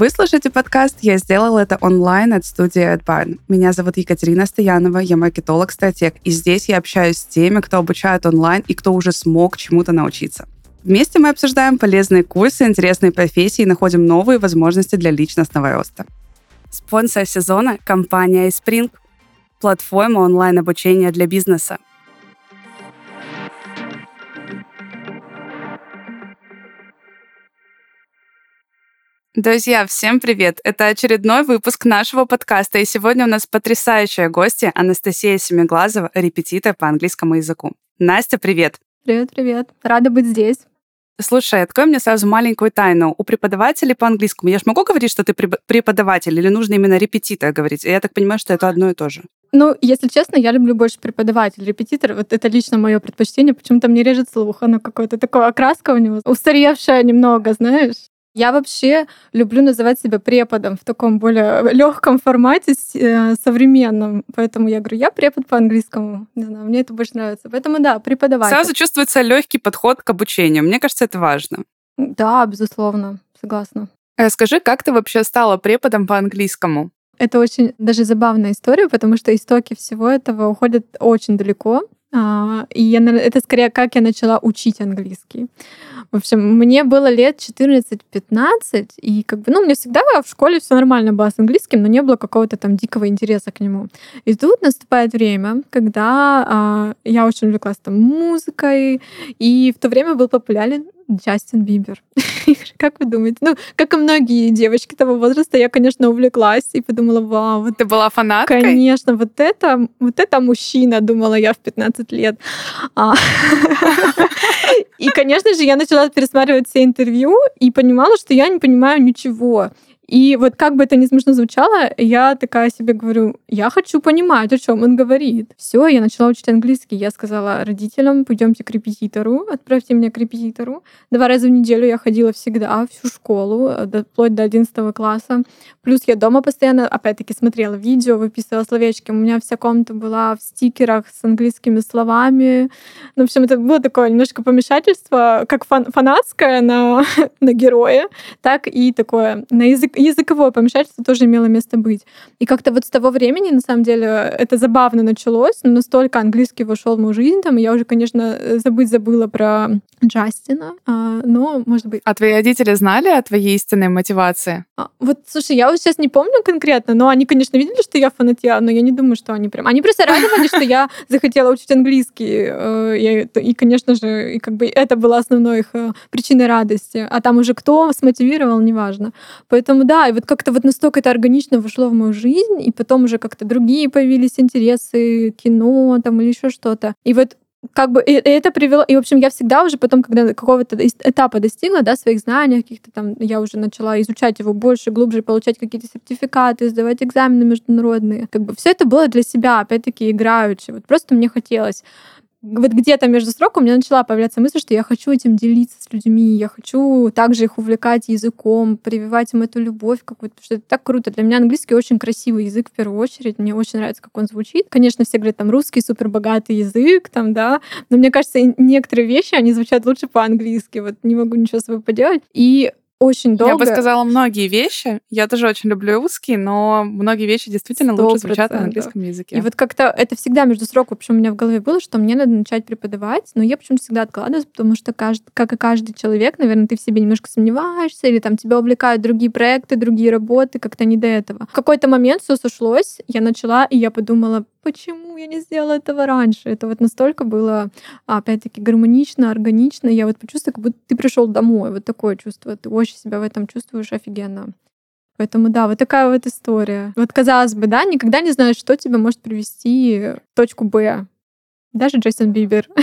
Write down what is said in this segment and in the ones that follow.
Вы слушаете подкаст «Я сделал это онлайн» от студии AdBarn. Меня зовут Екатерина Стоянова, я маркетолог-стратег, и здесь я общаюсь с теми, кто обучает онлайн и кто уже смог чему-то научиться. Вместе мы обсуждаем полезные курсы, интересные профессии и находим новые возможности для личностного роста. Спонсор сезона – компания iSpring, платформа онлайн-обучения для бизнеса – Друзья, всем привет! Это очередной выпуск нашего подкаста, и сегодня у нас потрясающая гостья Анастасия Семиглазова, репетитор по английскому языку. Настя, привет! Привет-привет! Рада быть здесь. Слушай, открой мне сразу маленькую тайну. У преподавателей по английскому я же могу говорить, что ты преподаватель, или нужно именно репетитор говорить? Я так понимаю, что это одно и то же. Ну, если честно, я люблю больше преподаватель, репетитор. Вот это лично мое предпочтение. Почему-то мне режет слух. Оно какое-то такое окраска у него. Устаревшая немного, знаешь. Я вообще люблю называть себя преподом в таком более легком формате, э, современном. Поэтому я говорю, я препод по английскому. Не знаю, мне это больше нравится. Поэтому да, преподаватель. Сразу чувствуется легкий подход к обучению. Мне кажется, это важно. Да, безусловно, согласна. Расскажи, как ты вообще стала преподом по английскому? Это очень даже забавная история, потому что истоки всего этого уходят очень далеко. А, и я, это скорее как я начала учить английский. В общем, мне было лет 14-15, и как бы, ну, мне всегда в школе все нормально было с английским, но не было какого-то там дикого интереса к нему. И тут наступает время, когда а, я очень увлеклась там музыкой, и в то время был популярен Джастин Бибер. как вы думаете? Ну, как и многие девочки того возраста, я, конечно, увлеклась и подумала, вау. Вот, Ты была фанаткой? Конечно, вот это, вот это мужчина, думала я в 15 лет. А. и, конечно же, я начала пересматривать все интервью и понимала, что я не понимаю ничего. И вот как бы это ни смешно звучало, я такая себе говорю, я хочу понимать, о чем он говорит. Все, я начала учить английский. Я сказала родителям, пойдемте к репетитору, отправьте меня к репетитору. Два раза в неделю я ходила всегда, всю школу, э, вплоть до 11 класса. Плюс я дома постоянно, опять-таки, смотрела видео, выписывала словечки. У меня вся комната была в стикерах с английскими словами. Ну, в общем, это было такое немножко помешательство, как фан фанатское на, на героя, так и такое на язык языковое помешательство тоже имело место быть. И как-то вот с того времени, на самом деле, это забавно началось, но настолько английский вошел в мою жизнь, там я уже, конечно, забыть забыла про Джастина, а, но, может быть... А твои родители знали о твоей истинной мотивации? А, вот, слушай, я вот сейчас не помню конкретно, но они, конечно, видели, что я фанатья, но я не думаю, что они прям... Они просто радовались, что я захотела учить английский. Э, и, конечно же, и как бы это была основной их э, причиной радости. А там уже кто смотивировал, неважно. Поэтому да, и вот как-то вот настолько это органично вошло в мою жизнь, и потом уже как-то другие появились интересы, кино там или еще что-то. И вот как бы и, это привело, и в общем я всегда уже потом, когда какого-то этапа достигла, да, своих знаний каких-то там, я уже начала изучать его больше, глубже, получать какие-то сертификаты, сдавать экзамены международные, как бы все это было для себя, опять-таки играючи, вот просто мне хотелось вот где-то между сроком у меня начала появляться мысль, что я хочу этим делиться с людьми, я хочу также их увлекать языком, прививать им эту любовь какую-то, потому что это так круто. Для меня английский очень красивый язык в первую очередь, мне очень нравится, как он звучит. Конечно, все говорят, там, русский супер богатый язык, там, да, но мне кажется, некоторые вещи, они звучат лучше по-английски, вот не могу ничего с собой поделать. И очень долго. Я бы сказала многие вещи. Я тоже очень люблю русский, но многие вещи действительно 100%. лучше звучат на английском языке. И вот как-то это всегда между строк, в общем, у меня в голове было, что мне надо начать преподавать, но я почему-то всегда откладываюсь, потому что, каждый, как и каждый человек, наверное, ты в себе немножко сомневаешься, или там тебя увлекают другие проекты, другие работы, как-то не до этого. В какой-то момент все сошлось, я начала, и я подумала, почему я не сделала этого раньше? Это вот настолько было, опять-таки, гармонично, органично. Я вот почувствовала, как будто ты пришел домой. Вот такое чувство. Ты очень себя в этом чувствуешь офигенно. Поэтому да, вот такая вот история. Вот казалось бы, да, никогда не знаешь, что тебя может привести в точку Б. Даже Джейсон Бибер.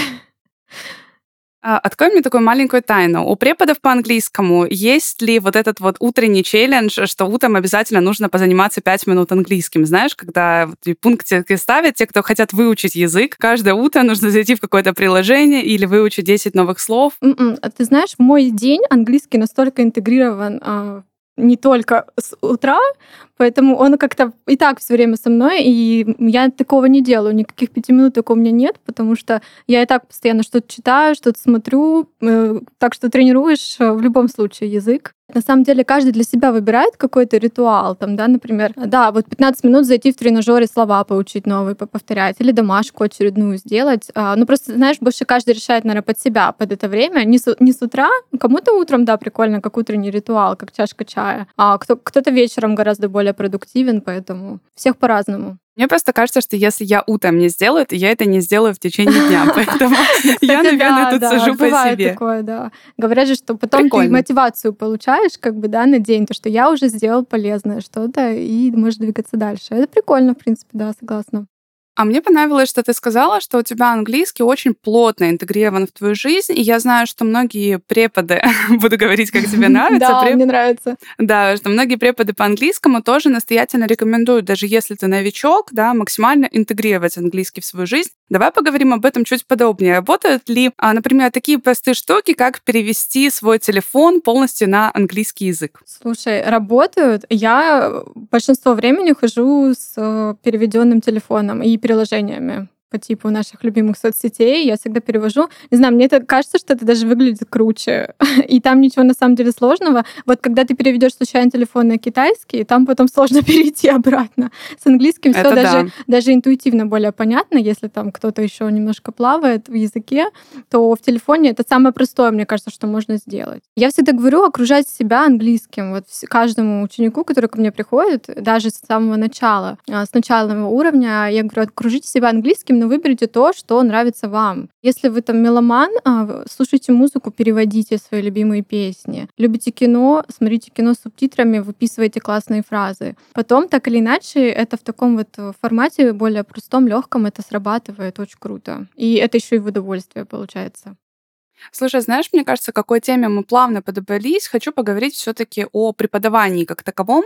А, открой мне такую маленькую тайну. У преподов по английскому есть ли вот этот вот утренний челлендж, что утром обязательно нужно позаниматься 5 минут английским? Знаешь, когда пунктики ставят те, кто хотят выучить язык, каждое утро нужно зайти в какое-то приложение или выучить 10 новых слов? Mm-mm. М-м. А ты знаешь, в мой день английский настолько интегрирован а, не только с утра, поэтому он как-то и так все время со мной, и я такого не делаю, никаких пяти минут такого у меня нет, потому что я и так постоянно что-то читаю, что-то смотрю, э, так что тренируешь э, в любом случае язык. На самом деле каждый для себя выбирает какой-то ритуал, там, да, например, да, вот 15 минут зайти в тренажер и слова поучить новые, повторять, или домашку очередную сделать. А, ну, просто, знаешь, больше каждый решает, наверное, под себя, под это время. Не с, не с утра, кому-то утром, да, прикольно, как утренний ритуал, как чашка чая, а кто, кто-то вечером гораздо более продуктивен, поэтому всех по-разному. Мне просто кажется, что если я утром не сделаю, то я это не сделаю в течение дня. Поэтому я, наверное, тут сажу по себе. такое, да. Говорят же, что потом ты мотивацию получаешь как бы, да, на день, то, что я уже сделал полезное что-то, и можешь двигаться дальше. Это прикольно, в принципе, да, согласна. А мне понравилось, что ты сказала, что у тебя английский очень плотно интегрирован в твою жизнь, и я знаю, что многие преподы, буду говорить, как тебе нравится. Да, мне нравится. Да, что многие преподы по английскому тоже настоятельно рекомендуют, даже если ты новичок, да, максимально интегрировать английский в свою жизнь. Давай поговорим об этом чуть подробнее. Работают ли, а, например, такие простые штуки, как перевести свой телефон полностью на английский язык? Слушай, работают. Я большинство времени хожу с э, переведенным телефоном и приложениями по типу наших любимых соцсетей, я всегда перевожу. Не знаю, мне это кажется, что это даже выглядит круче. И там ничего на самом деле сложного. Вот когда ты переведешь случайно телефон на китайский, там потом сложно перейти обратно. С английским все даже, да. даже интуитивно более понятно. Если там кто-то еще немножко плавает в языке, то в телефоне это самое простое, мне кажется, что можно сделать. Я всегда говорю окружать себя английским. Вот каждому ученику, который ко мне приходит, даже с самого начала, а, с начального уровня, я говорю, окружите себя английским, именно выберите то, что нравится вам. Если вы там меломан, а, слушайте музыку, переводите свои любимые песни. Любите кино, смотрите кино с субтитрами, выписывайте классные фразы. Потом, так или иначе, это в таком вот формате более простом, легком, это срабатывает очень круто. И это еще и в удовольствие получается. Слушай, знаешь, мне кажется, какой теме мы плавно подобрались, хочу поговорить все-таки о преподавании как таковом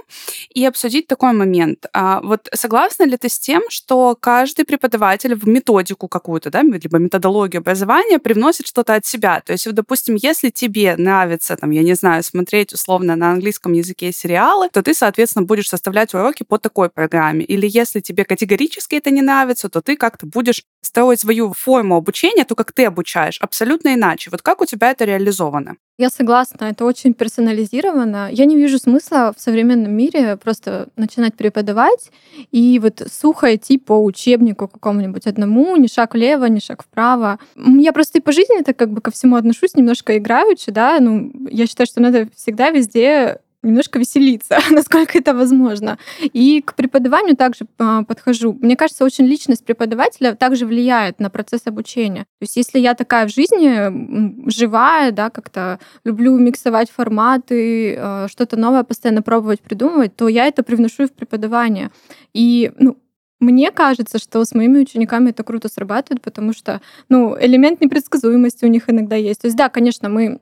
и обсудить такой момент. А вот согласна ли ты с тем, что каждый преподаватель в методику какую-то, да, либо методологию образования привносит что-то от себя? То есть, вот, допустим, если тебе нравится, там, я не знаю, смотреть условно на английском языке сериалы, то ты, соответственно, будешь составлять уроки по такой программе. Или если тебе категорически это не нравится, то ты как-то будешь строить свою форму обучения, то, как ты обучаешь, абсолютно иначе. Вот как у тебя это реализовано? Я согласна, это очень персонализировано. Я не вижу смысла в современном мире просто начинать преподавать и вот сухо идти по учебнику какому-нибудь одному, ни шаг влево, ни шаг вправо. Я просто и по жизни так как бы ко всему отношусь немножко играючи, да, ну, я считаю, что надо всегда везде немножко веселиться, насколько это возможно. И к преподаванию также а, подхожу. Мне кажется, очень личность преподавателя также влияет на процесс обучения. То есть если я такая в жизни, живая, да, как-то люблю миксовать форматы, а, что-то новое постоянно пробовать, придумывать, то я это привношу и в преподавание. И ну, мне кажется, что с моими учениками это круто срабатывает, потому что ну, элемент непредсказуемости у них иногда есть. То есть да, конечно, мы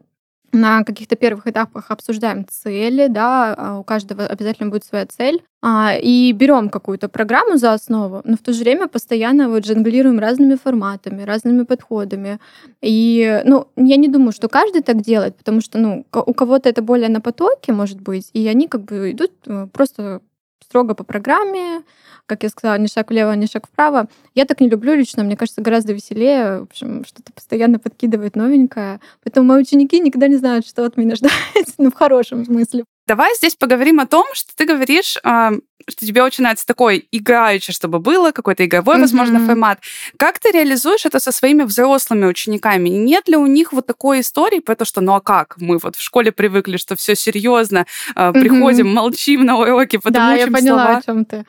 на каких-то первых этапах обсуждаем цели, да, а у каждого обязательно будет своя цель, а, и берем какую-то программу за основу, но в то же время постоянно вот жонглируем разными форматами, разными подходами. И, ну, я не думаю, что каждый так делает, потому что, ну, у кого-то это более на потоке, может быть, и они как бы идут э, просто строго по программе, как я сказала, ни шаг влево, ни шаг вправо. Я так не люблю лично, мне кажется, гораздо веселее, в общем, что-то постоянно подкидывает новенькое. Поэтому мои ученики никогда не знают, что от меня ждать, ну, в хорошем смысле. Давай здесь поговорим о том, что ты говоришь, а, что тебе очень нравится такой играющий, чтобы было, какой-то игровой, mm-hmm. возможно, формат. Как ты реализуешь это со своими взрослыми учениками? Нет ли у них вот такой истории про то, что ну а как? Мы вот в школе привыкли, что все серьезно, mm-hmm. приходим, молчим на уроке, потом да, учим я поняла, слова. о чем ты.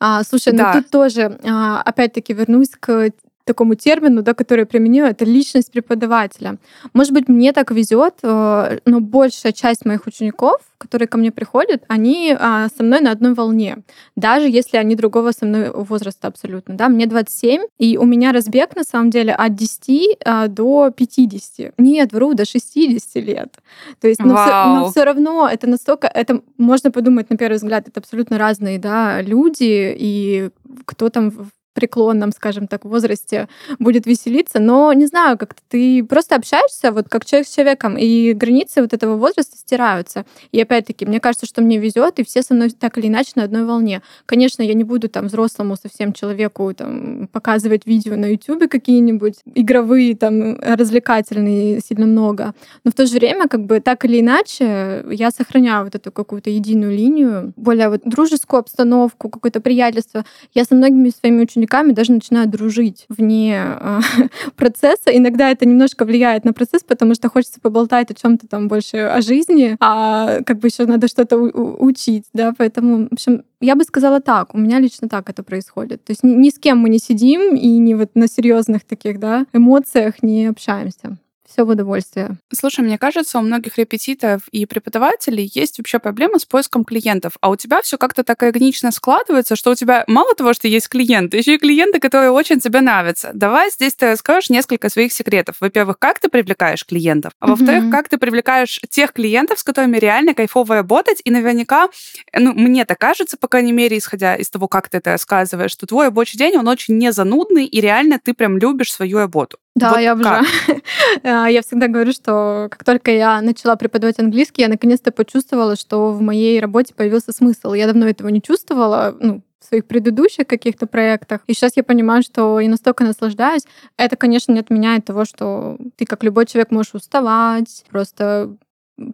А, слушай, ну да. ну тут тоже, а, опять-таки, вернусь к такому термину, да, который я применю, это личность преподавателя. Может быть, мне так везет, э, но большая часть моих учеников, которые ко мне приходят, они а, со мной на одной волне, даже если они другого со мной возраста абсолютно. Да? Мне 27, и у меня разбег, на самом деле, от 10 а, до 50. Нет, вру, до 60 лет. То есть, но, все, но все равно это настолько, это можно подумать на первый взгляд, это абсолютно разные да, люди, и кто там преклонном, скажем так, возрасте будет веселиться, но не знаю, как ты просто общаешься вот как человек с человеком, и границы вот этого возраста стираются. И опять-таки, мне кажется, что мне везет, и все со мной так или иначе на одной волне. Конечно, я не буду там взрослому совсем человеку там показывать видео на YouTube какие-нибудь игровые, там развлекательные сильно много, но в то же время как бы так или иначе я сохраняю вот эту какую-то единую линию, более вот дружескую обстановку, какое-то приятельство. Я со многими своими учениками учениками даже начинают дружить вне э, процесса. Иногда это немножко влияет на процесс, потому что хочется поболтать о чем-то там больше о жизни, а как бы еще надо что-то учить, да, поэтому, в общем, я бы сказала так, у меня лично так это происходит. То есть ни, ни с кем мы не сидим и не вот на серьезных таких, да, эмоциях не общаемся все в удовольствие. Слушай, мне кажется, у многих репетиторов и преподавателей есть вообще проблема с поиском клиентов, а у тебя все как-то так органично складывается, что у тебя мало того, что есть клиенты, еще и клиенты, которые очень тебе нравятся. Давай здесь ты расскажешь несколько своих секретов. Во-первых, как ты привлекаешь клиентов, а во-вторых, mm-hmm. как ты привлекаешь тех клиентов, с которыми реально кайфово работать, и наверняка, ну, мне так кажется, по крайней мере, исходя из того, как ты это рассказываешь, что твой рабочий день, он очень не занудный, и реально ты прям любишь свою работу. Да, вот я уже. А, я всегда говорю, что как только я начала преподавать английский, я наконец-то почувствовала, что в моей работе появился смысл. Я давно этого не чувствовала, ну, в своих предыдущих каких-то проектах. И сейчас я понимаю, что я настолько наслаждаюсь. Это, конечно, не отменяет того, что ты, как любой человек, можешь уставать, просто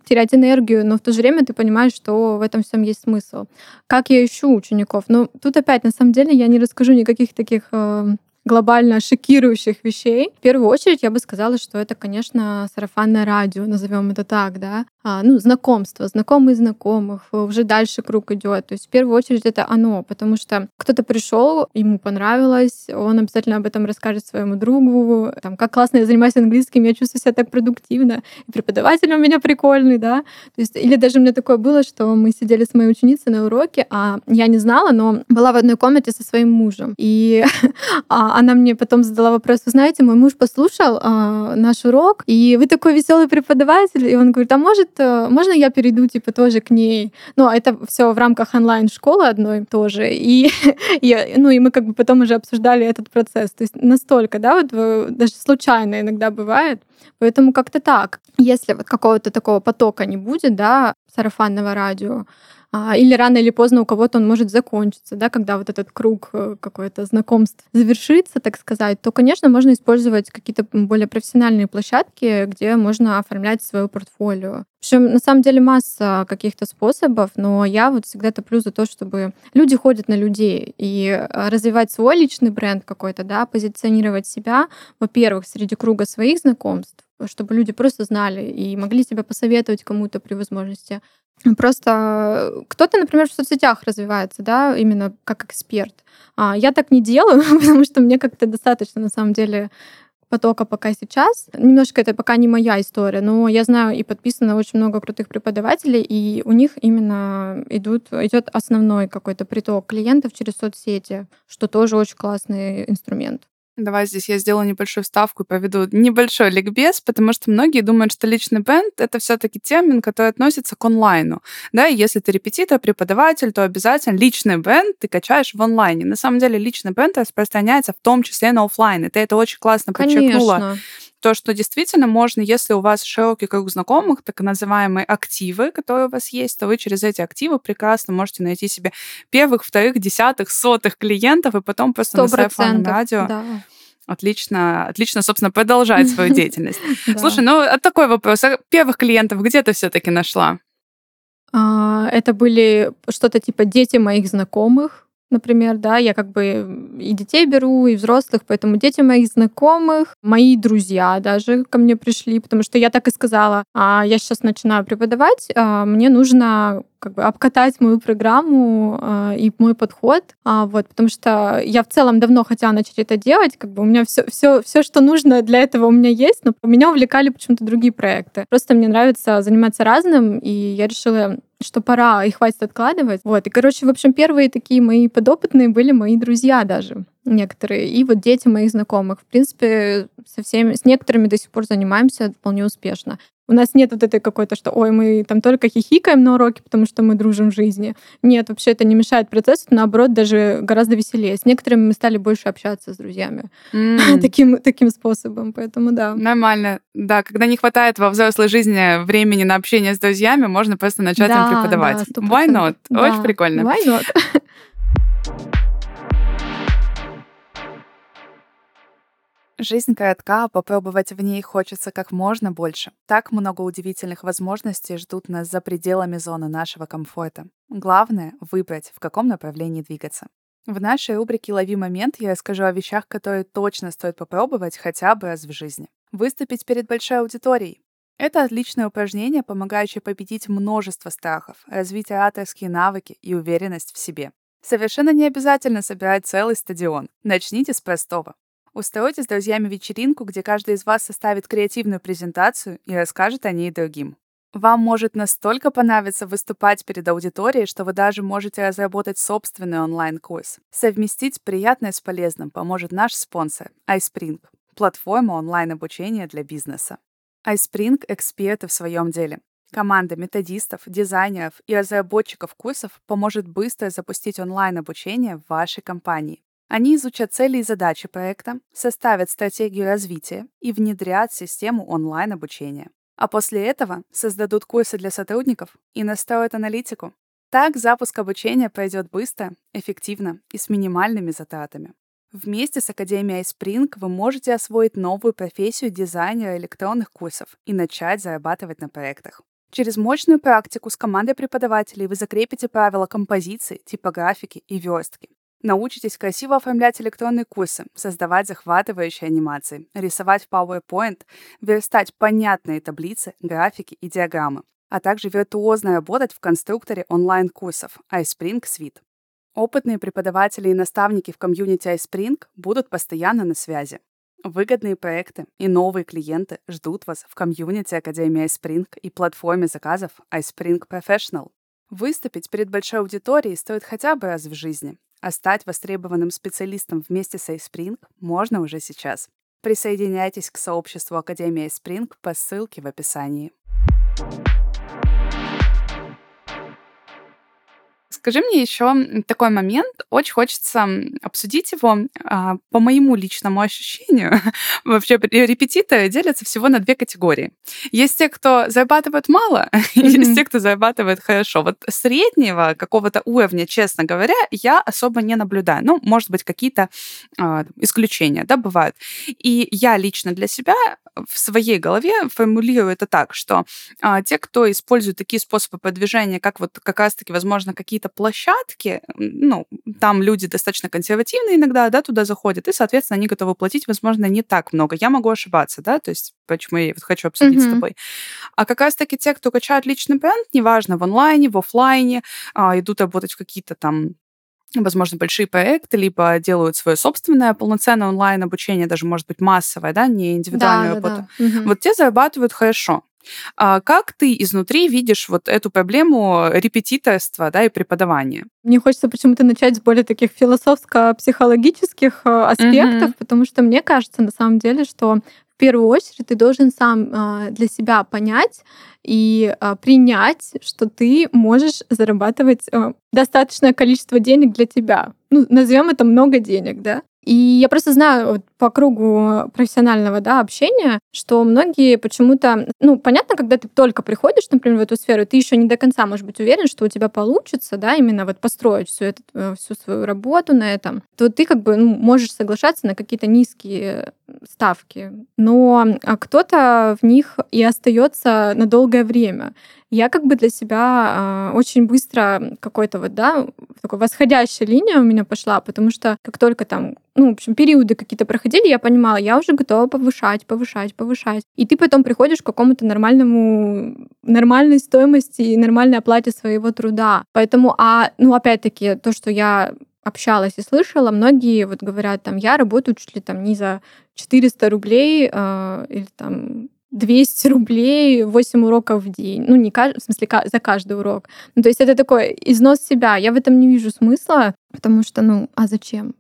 терять энергию, но в то же время ты понимаешь, что в этом всем есть смысл. Как я ищу учеников? Ну, тут опять, на самом деле, я не расскажу никаких таких э, глобально шокирующих вещей. В первую очередь я бы сказала, что это, конечно, сарафанное радио, назовем это так, да. А, ну, знакомство, знакомые знакомых, уже дальше круг идет. То есть в первую очередь это оно, потому что кто-то пришел, ему понравилось, он обязательно об этом расскажет своему другу, там, как классно я занимаюсь английским, я чувствую себя так продуктивно, и преподаватель у меня прикольный, да. То есть, или даже у меня такое было, что мы сидели с моей ученицей на уроке, а я не знала, но была в одной комнате со своим мужем. И а, она мне потом задала вопрос, вы знаете, мой муж послушал а, наш урок, и вы такой веселый преподаватель, и он говорит, а может, э, можно я перейду типа тоже к ней? Ну, это все в рамках онлайн-школы одной тоже, и, и, ну, и мы как бы потом уже обсуждали этот процесс. То есть настолько, да, вот даже случайно иногда бывает. Поэтому как-то так. Если вот какого-то такого потока не будет, да, сарафанного радио, а, или рано или поздно у кого-то он может закончиться, да, когда вот этот круг э, какой-то знакомств завершится, так сказать, то, конечно, можно использовать какие-то более профессиональные площадки, где можно оформлять свое портфолио. В общем, на самом деле масса каких-то способов, но я вот всегда топлю за то, чтобы люди ходят на людей и э, развивать свой личный бренд какой-то, да, позиционировать себя, во-первых, среди круга своих знакомств, чтобы люди просто знали и могли себя посоветовать кому-то при возможности. Просто кто-то, например, в соцсетях развивается, да, именно как эксперт. А я так не делаю, потому что мне как-то достаточно, на самом деле, потока пока сейчас. Немножко это пока не моя история, но я знаю и подписано очень много крутых преподавателей, и у них именно идут, идет основной какой-то приток клиентов через соцсети, что тоже очень классный инструмент. Давай здесь я сделаю небольшую вставку и поведу небольшой ликбез, потому что многие думают, что личный бренд — это все таки термин, который относится к онлайну. Да, и если ты репетитор, преподаватель, то обязательно личный бренд ты качаешь в онлайне. На самом деле личный бренд распространяется в том числе на офлайн, и ты это очень классно подчеркнула. Конечно то, что действительно можно, если у вас широкий круг знакомых, так называемые активы, которые у вас есть, то вы через эти активы прекрасно можете найти себе первых, вторых, десятых, сотых клиентов, и потом просто 100%, на сарафанном радио да отлично, отлично, собственно, продолжать свою деятельность. Слушай, ну а такой вопрос. А первых клиентов где ты все-таки нашла? А, это были что-то типа дети моих знакомых, например, да, я как бы и детей беру, и взрослых, поэтому дети моих знакомых, мои друзья даже ко мне пришли, потому что я так и сказала, а я сейчас начинаю преподавать, а мне нужно как бы обкатать мою программу э, и мой подход, а, вот, потому что я в целом давно хотела начать это делать, как бы у меня все, все, все, что нужно для этого у меня есть, но меня увлекали почему-то другие проекты. Просто мне нравится заниматься разным, и я решила что пора и хватит откладывать. Вот. И, короче, в общем, первые такие мои подопытные были мои друзья даже некоторые, и вот дети моих знакомых. В принципе, со всеми, с некоторыми до сих пор занимаемся вполне успешно. У нас нет вот этой какой-то, что ой, мы там только хихикаем на уроке, потому что мы дружим в жизни. Нет, вообще это не мешает процессу, наоборот, даже гораздо веселее. С некоторыми мы стали больше общаться с друзьями mm. таким, таким способом, поэтому да. Нормально. Да, когда не хватает во взрослой жизни времени на общение с друзьями, можно просто начать да, им преподавать. Да, Why not? Да. Очень прикольно. Why not? Жизнь коротка, попробовать в ней хочется как можно больше. Так много удивительных возможностей ждут нас за пределами зоны нашего комфорта. Главное — выбрать, в каком направлении двигаться. В нашей рубрике «Лови момент» я расскажу о вещах, которые точно стоит попробовать хотя бы раз в жизни. Выступить перед большой аудиторией. Это отличное упражнение, помогающее победить множество страхов, развить ораторские навыки и уверенность в себе. Совершенно не обязательно собирать целый стадион. Начните с простого. Устройте с друзьями вечеринку, где каждый из вас составит креативную презентацию и расскажет о ней другим. Вам может настолько понравиться выступать перед аудиторией, что вы даже можете разработать собственный онлайн-курс. Совместить приятное с полезным поможет наш спонсор iSpring – платформа онлайн-обучения для бизнеса. iSpring – эксперты в своем деле. Команда методистов, дизайнеров и разработчиков курсов поможет быстро запустить онлайн-обучение в вашей компании. Они изучат цели и задачи проекта, составят стратегию развития и внедрят систему онлайн-обучения. А после этого создадут курсы для сотрудников и настроят аналитику. Так запуск обучения пройдет быстро, эффективно и с минимальными затратами. Вместе с Академией Spring вы можете освоить новую профессию дизайнера электронных курсов и начать зарабатывать на проектах. Через мощную практику с командой преподавателей вы закрепите правила композиции, типографики и верстки. Научитесь красиво оформлять электронные курсы, создавать захватывающие анимации, рисовать в PowerPoint, верстать понятные таблицы, графики и диаграммы, а также виртуозно работать в конструкторе онлайн-курсов iSpring Suite. Опытные преподаватели и наставники в комьюнити iSpring будут постоянно на связи. Выгодные проекты и новые клиенты ждут вас в комьюнити Академии iSpring и платформе заказов iSpring Professional. Выступить перед большой аудиторией стоит хотя бы раз в жизни, а стать востребованным специалистом вместе с iSpring можно уже сейчас. Присоединяйтесь к сообществу Академии iSpring по ссылке в описании. Скажи мне еще такой момент. Очень хочется обсудить его. А, по моему личному ощущению, вообще репетиторы делятся всего на две категории. Есть те, кто зарабатывает мало, и есть те, кто зарабатывает хорошо. Вот среднего какого-то уровня, честно говоря, я особо не наблюдаю. Ну, может быть, какие-то э, исключения, да, бывают. И я лично для себя в своей голове формулирую это так, что э, те, кто использует такие способы продвижения, как вот как раз-таки, возможно, какие-то какие-то площадки, ну, там люди достаточно консервативные иногда, да, туда заходят, и, соответственно, они готовы платить, возможно, не так много. Я могу ошибаться, да, то есть почему я вот хочу обсудить mm-hmm. с тобой. А как раз-таки те, кто качают личный бренд, неважно, в онлайне, в офлайне, а, идут работать в какие-то там возможно, большие проекты, либо делают свое собственное полноценное онлайн-обучение, даже, может быть, массовое, да, не индивидуальную да, работу. Да, да. Вот те зарабатывают хорошо. А как ты изнутри видишь вот эту проблему репетиторства да, и преподавания? Мне хочется почему-то начать с более таких философско-психологических э, аспектов, mm-hmm. потому что мне кажется на самом деле, что в первую очередь ты должен сам а, для себя понять и а, принять, что ты можешь зарабатывать достаточное количество денег для тебя. Ну, назовем это много денег, да. И я просто знаю по кругу профессионального да, общения, что многие почему-то, ну, понятно, когда ты только приходишь, например, в эту сферу, ты еще не до конца, может быть, уверен, что у тебя получится, да, именно вот построить всю, эту, э, всю свою работу на этом, то ты как бы ну, можешь соглашаться на какие-то низкие ставки. Но а кто-то в них и остается на долгое время я как бы для себя э, очень быстро какой-то вот, да, такой восходящая линия у меня пошла, потому что как только там, ну, в общем, периоды какие-то проходили, я понимала, я уже готова повышать, повышать, повышать. И ты потом приходишь к какому-то нормальному, нормальной стоимости и нормальной оплате своего труда. Поэтому, а, ну, опять-таки, то, что я общалась и слышала, многие вот говорят, там, я работаю чуть ли там не за 400 рублей э, или там 200 рублей, 8 уроков в день. Ну, не каждый, в смысле, за каждый урок. Ну, то есть это такой износ себя. Я в этом не вижу смысла, потому что, ну, а зачем?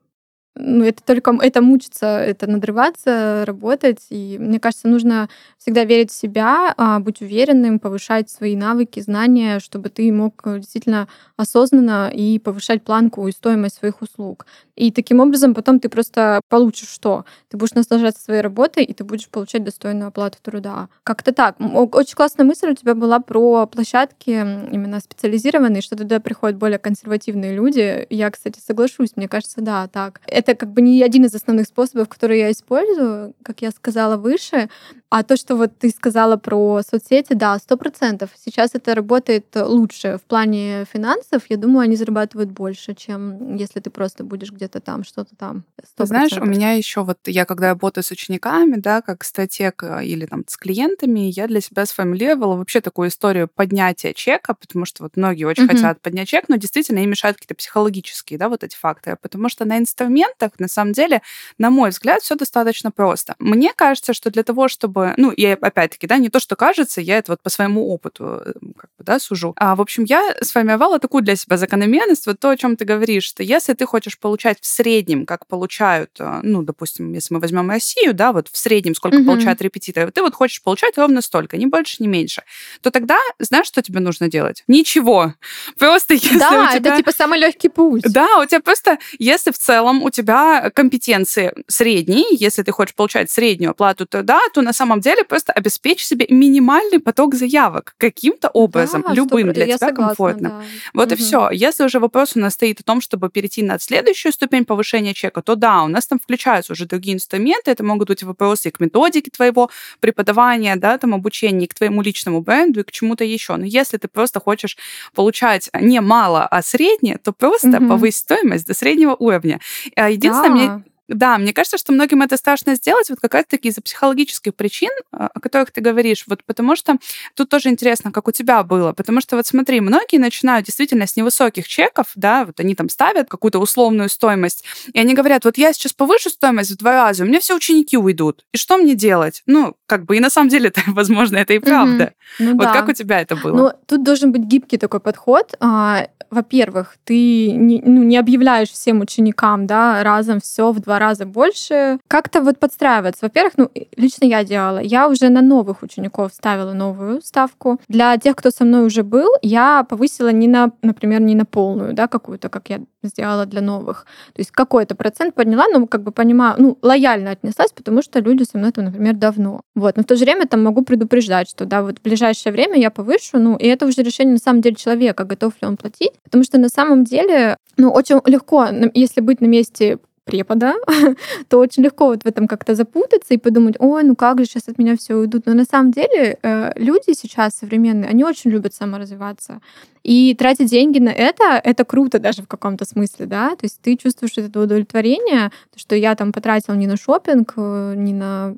Ну, это только это мучиться, это надрываться, работать. И мне кажется, нужно всегда верить в себя, а, быть уверенным, повышать свои навыки, знания, чтобы ты мог действительно осознанно и повышать планку и стоимость своих услуг. И таким образом потом ты просто получишь что? Ты будешь наслаждаться своей работой, и ты будешь получать достойную оплату труда. Как-то так. Очень классная мысль у тебя была про площадки именно специализированные, что туда приходят более консервативные люди. Я, кстати, соглашусь, мне кажется, да, так. Это как бы не один из основных способов, которые я использую, как я сказала выше, а то, что вот ты сказала про соцсети, да, сто процентов. Сейчас это работает лучше в плане финансов. Я думаю, они зарабатывают больше, чем если ты просто будешь где-то там, что-то там. 100%. Знаешь, у меня еще вот я когда работаю с учениками, да, как статек или там с клиентами, я для себя сформулировала вообще такую историю поднятия чека, потому что вот многие очень uh-huh. хотят поднять чек, но действительно им мешают какие-то психологические, да, вот эти факторы, потому что на инструментах, на самом деле, на мой взгляд, все достаточно просто. Мне кажется, что для того, чтобы чтобы, ну, я опять-таки, да, не то, что кажется, я это вот по своему опыту э, как бы, да, сужу. А, в общем, я сформировала такую для себя закономерность, вот то, о чем ты говоришь, что если ты хочешь получать в среднем, как получают, э, ну, допустим, если мы возьмем Россию, да, вот в среднем сколько mm-hmm. получают репетиторы, ты вот хочешь получать ровно столько, ни больше, ни меньше, то тогда знаешь, что тебе нужно делать? Ничего. Просто если да, у тебя... это типа самый легкий путь. Да, у тебя просто, если в целом у тебя компетенции средние, если ты хочешь получать среднюю оплату труда, то на самом самом деле просто обеспечь себе минимальный поток заявок каким-то образом, да, любым для тебя согласна, комфортным. Да. Вот угу. и все. Если уже вопрос у нас стоит о том, чтобы перейти на следующую ступень повышения чека, то да, у нас там включаются уже другие инструменты. Это могут быть вопросы к методике твоего преподавания, да, там обучения, и к твоему личному бренду, и к чему-то еще. Но если ты просто хочешь получать не мало, а среднее, то просто угу. повысь стоимость до среднего уровня. А единственное, да. мне да, мне кажется, что многим это страшно сделать вот как раз-таки из-за психологических причин, а, о которых ты говоришь. Вот потому что тут тоже интересно, как у тебя было. Потому что вот смотри, многие начинают действительно с невысоких чеков, да, вот они там ставят какую-то условную стоимость, и они говорят, вот я сейчас повышу стоимость в два раза, у меня все ученики уйдут. И что мне делать? Ну, как бы, и на самом деле, это, возможно, это и правда. Mm-hmm. Ну, вот да. как у тебя это было? Ну, тут должен быть гибкий такой подход. А, во-первых, ты не, ну, не объявляешь всем ученикам, да, разом все в два раза больше. Как-то вот подстраиваться. Во-первых, ну, лично я делала. Я уже на новых учеников ставила новую ставку. Для тех, кто со мной уже был, я повысила не на, например, не на полную, да, какую-то, как я сделала для новых. То есть какой-то процент подняла, но как бы понимаю, ну, лояльно отнеслась, потому что люди со мной там, например, давно. Вот. Но в то же время там могу предупреждать, что да, вот в ближайшее время я повышу, ну, и это уже решение на самом деле человека, готов ли он платить. Потому что на самом деле, ну, очень легко, если быть на месте препода, то очень легко вот в этом как-то запутаться и подумать, ой, ну как же сейчас от меня все уйдут. Но на самом деле э, люди сейчас современные, они очень любят саморазвиваться. И тратить деньги на это, это круто даже в каком-то смысле, да, то есть ты чувствуешь это удовлетворение, что я там потратил не на шопинг, э, не на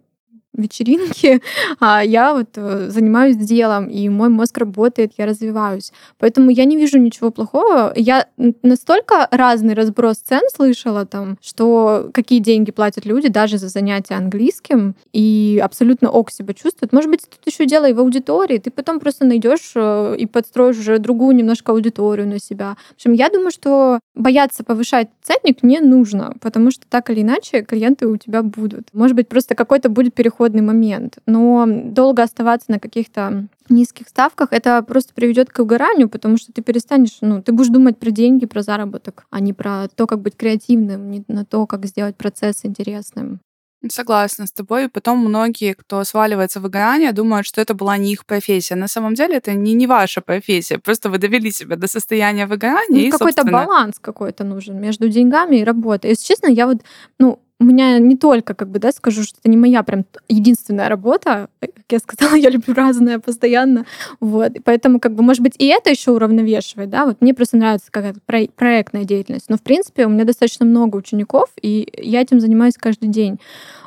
вечеринки, а я вот э, занимаюсь делом, и мой мозг работает, я развиваюсь. Поэтому я не вижу ничего плохого. Я настолько разный разброс цен слышала там, что какие деньги платят люди даже за занятия английским, и абсолютно ок себя чувствуют. Может быть, тут еще дело и в аудитории. Ты потом просто найдешь э, и подстроишь уже другую немножко аудиторию на себя. В общем, я думаю, что бояться повышать ценник не нужно, потому что так или иначе клиенты у тебя будут. Может быть, просто какой-то будет переход переходный момент. Но долго оставаться на каких-то низких ставках, это просто приведет к выгоранию, потому что ты перестанешь, ну, ты будешь думать про деньги, про заработок, а не про то, как быть креативным, не на то, как сделать процесс интересным. Согласна с тобой. Потом многие, кто сваливается в выгорание, думают, что это была не их профессия. На самом деле это не, не ваша профессия. Просто вы довели себя до состояния выгорания. Ну, какой-то собственно... баланс какой-то нужен между деньгами и работой. Если честно, я вот, ну, у меня не только, как бы, да, скажу, что это не моя прям единственная работа. Как я сказала, я люблю разное постоянно. Вот. Поэтому, как бы, может быть, и это еще уравновешивает, да. Вот мне просто нравится какая-то проектная деятельность. Но, в принципе, у меня достаточно много учеников, и я этим занимаюсь каждый день.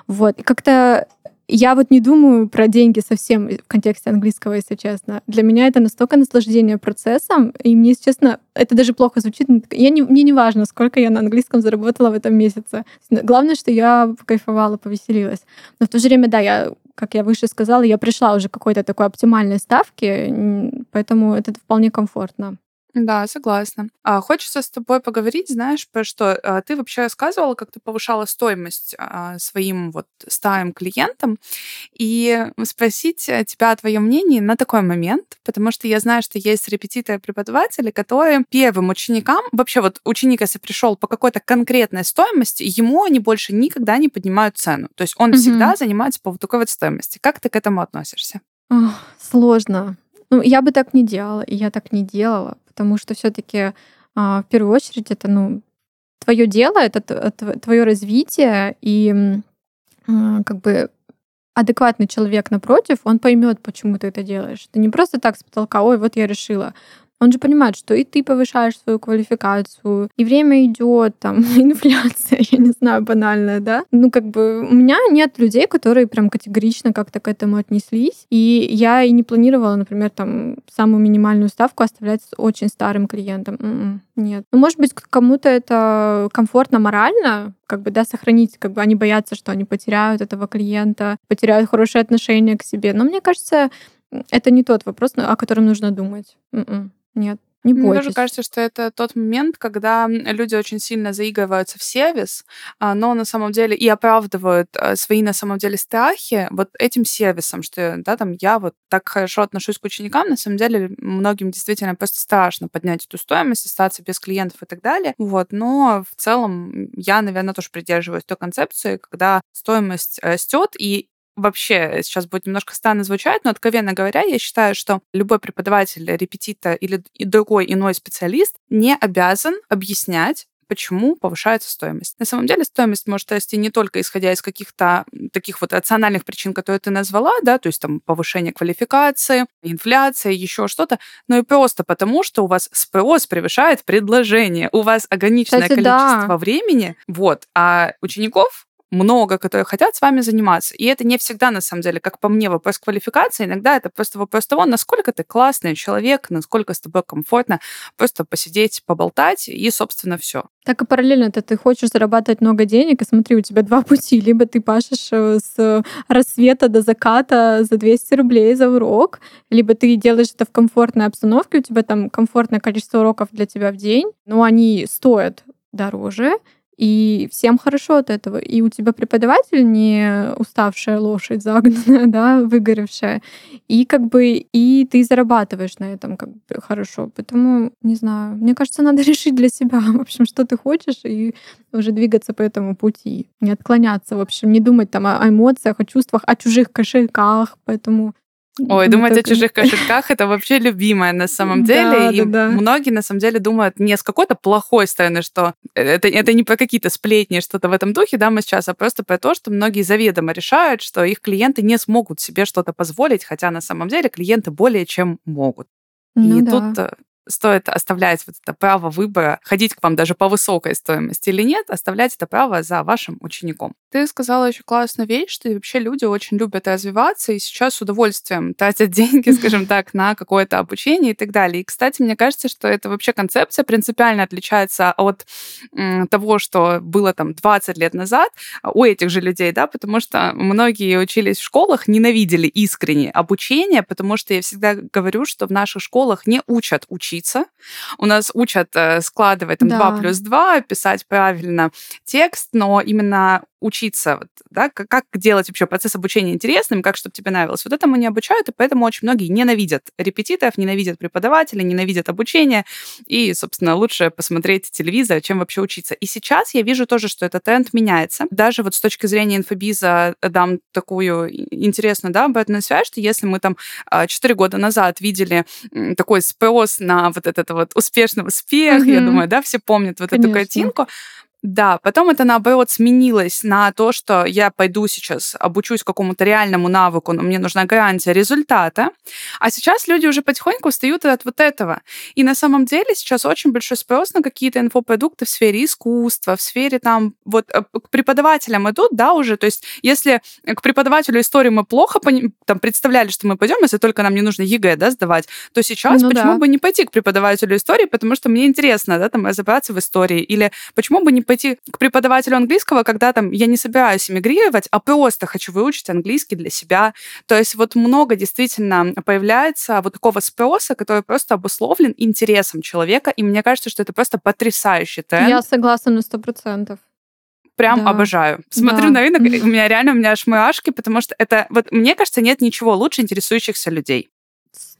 Вот. И как-то я вот не думаю про деньги совсем в контексте английского, если честно. Для меня это настолько наслаждение процессом, и мне, если честно, это даже плохо звучит. Я не, мне не важно, сколько я на английском заработала в этом месяце. Главное, что я кайфовала, повеселилась. Но в то же время, да, я, как я выше сказала, я пришла уже к какой-то такой оптимальной ставке, поэтому это вполне комфортно. Да, согласна. А, хочется с тобой поговорить, знаешь, про что а, ты вообще рассказывала, как ты повышала стоимость а, своим вот стаям клиентам, и спросить э, тебя твое мнение на такой момент, потому что я знаю, что есть репетиторы-преподаватели, которые первым ученикам, вообще вот ученик, если пришел по какой-то конкретной стоимости, ему они больше никогда не поднимают цену. То есть он угу. всегда занимается по вот такой вот стоимости. Как ты к этому относишься? Ох, сложно. Ну, я бы так не делала, и я так не делала, потому что все-таки а, в первую очередь это, ну, твое дело, это твое развитие, и а, как бы адекватный человек напротив, он поймет, почему ты это делаешь. Ты не просто так с потолка, ой, вот я решила. Он же понимает, что и ты повышаешь свою квалификацию, и время идет, там, инфляция, я не знаю, банальная, да. Ну, как бы у меня нет людей, которые прям категорично как-то к этому отнеслись. И я и не планировала, например, там, самую минимальную ставку оставлять с очень старым клиентом. М-м, нет. Ну, может быть, кому-то это комфортно морально, как бы, да, сохранить, как бы они боятся, что они потеряют этого клиента, потеряют хорошее отношение к себе. Но мне кажется, это не тот вопрос, о котором нужно думать. М-м. Нет. Не бойтесь. Мне тоже кажется, что это тот момент, когда люди очень сильно заигрываются в сервис, а, но на самом деле и оправдывают а, свои на самом деле страхи вот этим сервисом, что да, там я вот так хорошо отношусь к ученикам, на самом деле многим действительно просто страшно поднять эту стоимость, остаться без клиентов и так далее. Вот, но в целом я, наверное, тоже придерживаюсь той концепции, когда стоимость растет, и вообще сейчас будет немножко странно звучать, но, откровенно говоря, я считаю, что любой преподаватель, репетитор или другой иной специалист не обязан объяснять, почему повышается стоимость. На самом деле стоимость может расти не только исходя из каких-то таких вот рациональных причин, которые ты назвала, да, то есть там повышение квалификации, инфляция, еще что-то, но и просто потому, что у вас спрос превышает предложение, у вас ограниченное Кстати, количество да. времени, вот, а учеников много, которые хотят с вами заниматься. И это не всегда, на самом деле, как по мне, вопрос квалификации. Иногда это просто вопрос того, насколько ты классный человек, насколько с тобой комфортно просто посидеть, поболтать, и, собственно, все. Так и параллельно это ты хочешь зарабатывать много денег, и смотри, у тебя два пути. Либо ты пашешь э, с рассвета до заката за 200 рублей за урок, либо ты делаешь это в комфортной обстановке, у тебя там комфортное количество уроков для тебя в день, но они стоят дороже, и всем хорошо от этого. И у тебя преподаватель не уставшая лошадь, загнанная, да, выгоревшая. И как бы и ты зарабатываешь на этом как бы хорошо. Поэтому, не знаю, мне кажется, надо решить для себя, в общем, что ты хочешь, и уже двигаться по этому пути. Не отклоняться, в общем, не думать там о эмоциях, о чувствах, о чужих кошельках. Поэтому Ой, думать только... о чужих кошельках это вообще любимое на самом деле. Да, и да, да. многие на самом деле думают не с какой-то плохой стороны, что это, это не про какие-то сплетни, что-то в этом духе, да, мы сейчас, а просто про то, что многие заведомо решают, что их клиенты не смогут себе что-то позволить, хотя на самом деле клиенты более чем могут. Ну, и да. тут э, стоит оставлять вот это право выбора, ходить к вам даже по высокой стоимости или нет, оставлять это право за вашим учеником. Ты сказала еще классную вещь, что вообще люди очень любят развиваться и сейчас с удовольствием тратят деньги, скажем так, на какое-то обучение и так далее. И, кстати, мне кажется, что это вообще концепция принципиально отличается от того, что было там 20 лет назад у этих же людей, да, потому что многие учились в школах, ненавидели искренне обучение, потому что я всегда говорю, что в наших школах не учат учить учиться. У нас учат э, складывать там, да. 2 плюс 2, писать правильно текст, но именно учиться, вот, да, как, как делать вообще процесс обучения интересным, как чтобы тебе нравилось. Вот этому не обучают, и поэтому очень многие ненавидят репетиторов, ненавидят преподавателей, ненавидят обучение, и, собственно, лучше посмотреть телевизор, чем вообще учиться. И сейчас я вижу тоже, что этот тренд меняется. Даже вот с точки зрения инфобиза дам такую интересную, да, обратную связь, что если мы там 4 а, года назад видели такой спрос на вот этот вот успешный успех, mm-hmm. я думаю, да, все помнят вот Конечно. эту картинку, да, потом это наоборот сменилось на то, что я пойду сейчас обучусь какому-то реальному навыку, но мне нужна гарантия результата. А сейчас люди уже потихоньку устают от вот этого. И на самом деле сейчас очень большой спрос на какие-то инфопродукты в сфере искусства, в сфере там вот э, к преподавателям идут, да, уже. То есть если к преподавателю истории мы плохо там представляли, что мы пойдем, если только нам не нужно ЕГЭ, да, сдавать, то сейчас ну, почему да. бы не пойти к преподавателю истории, потому что мне интересно, да, там разобраться в истории, или почему бы не пойти пойти к преподавателю английского, когда там я не собираюсь эмигрировать, а просто хочу выучить английский для себя. То есть вот много действительно появляется вот такого спроса, который просто обусловлен интересом человека, и мне кажется, что это просто потрясающий тренд. Я согласна на сто процентов прям да. обожаю. Смотрю да. на рынок, у меня реально у меня аж мурашки, потому что это вот мне кажется нет ничего лучше интересующихся людей.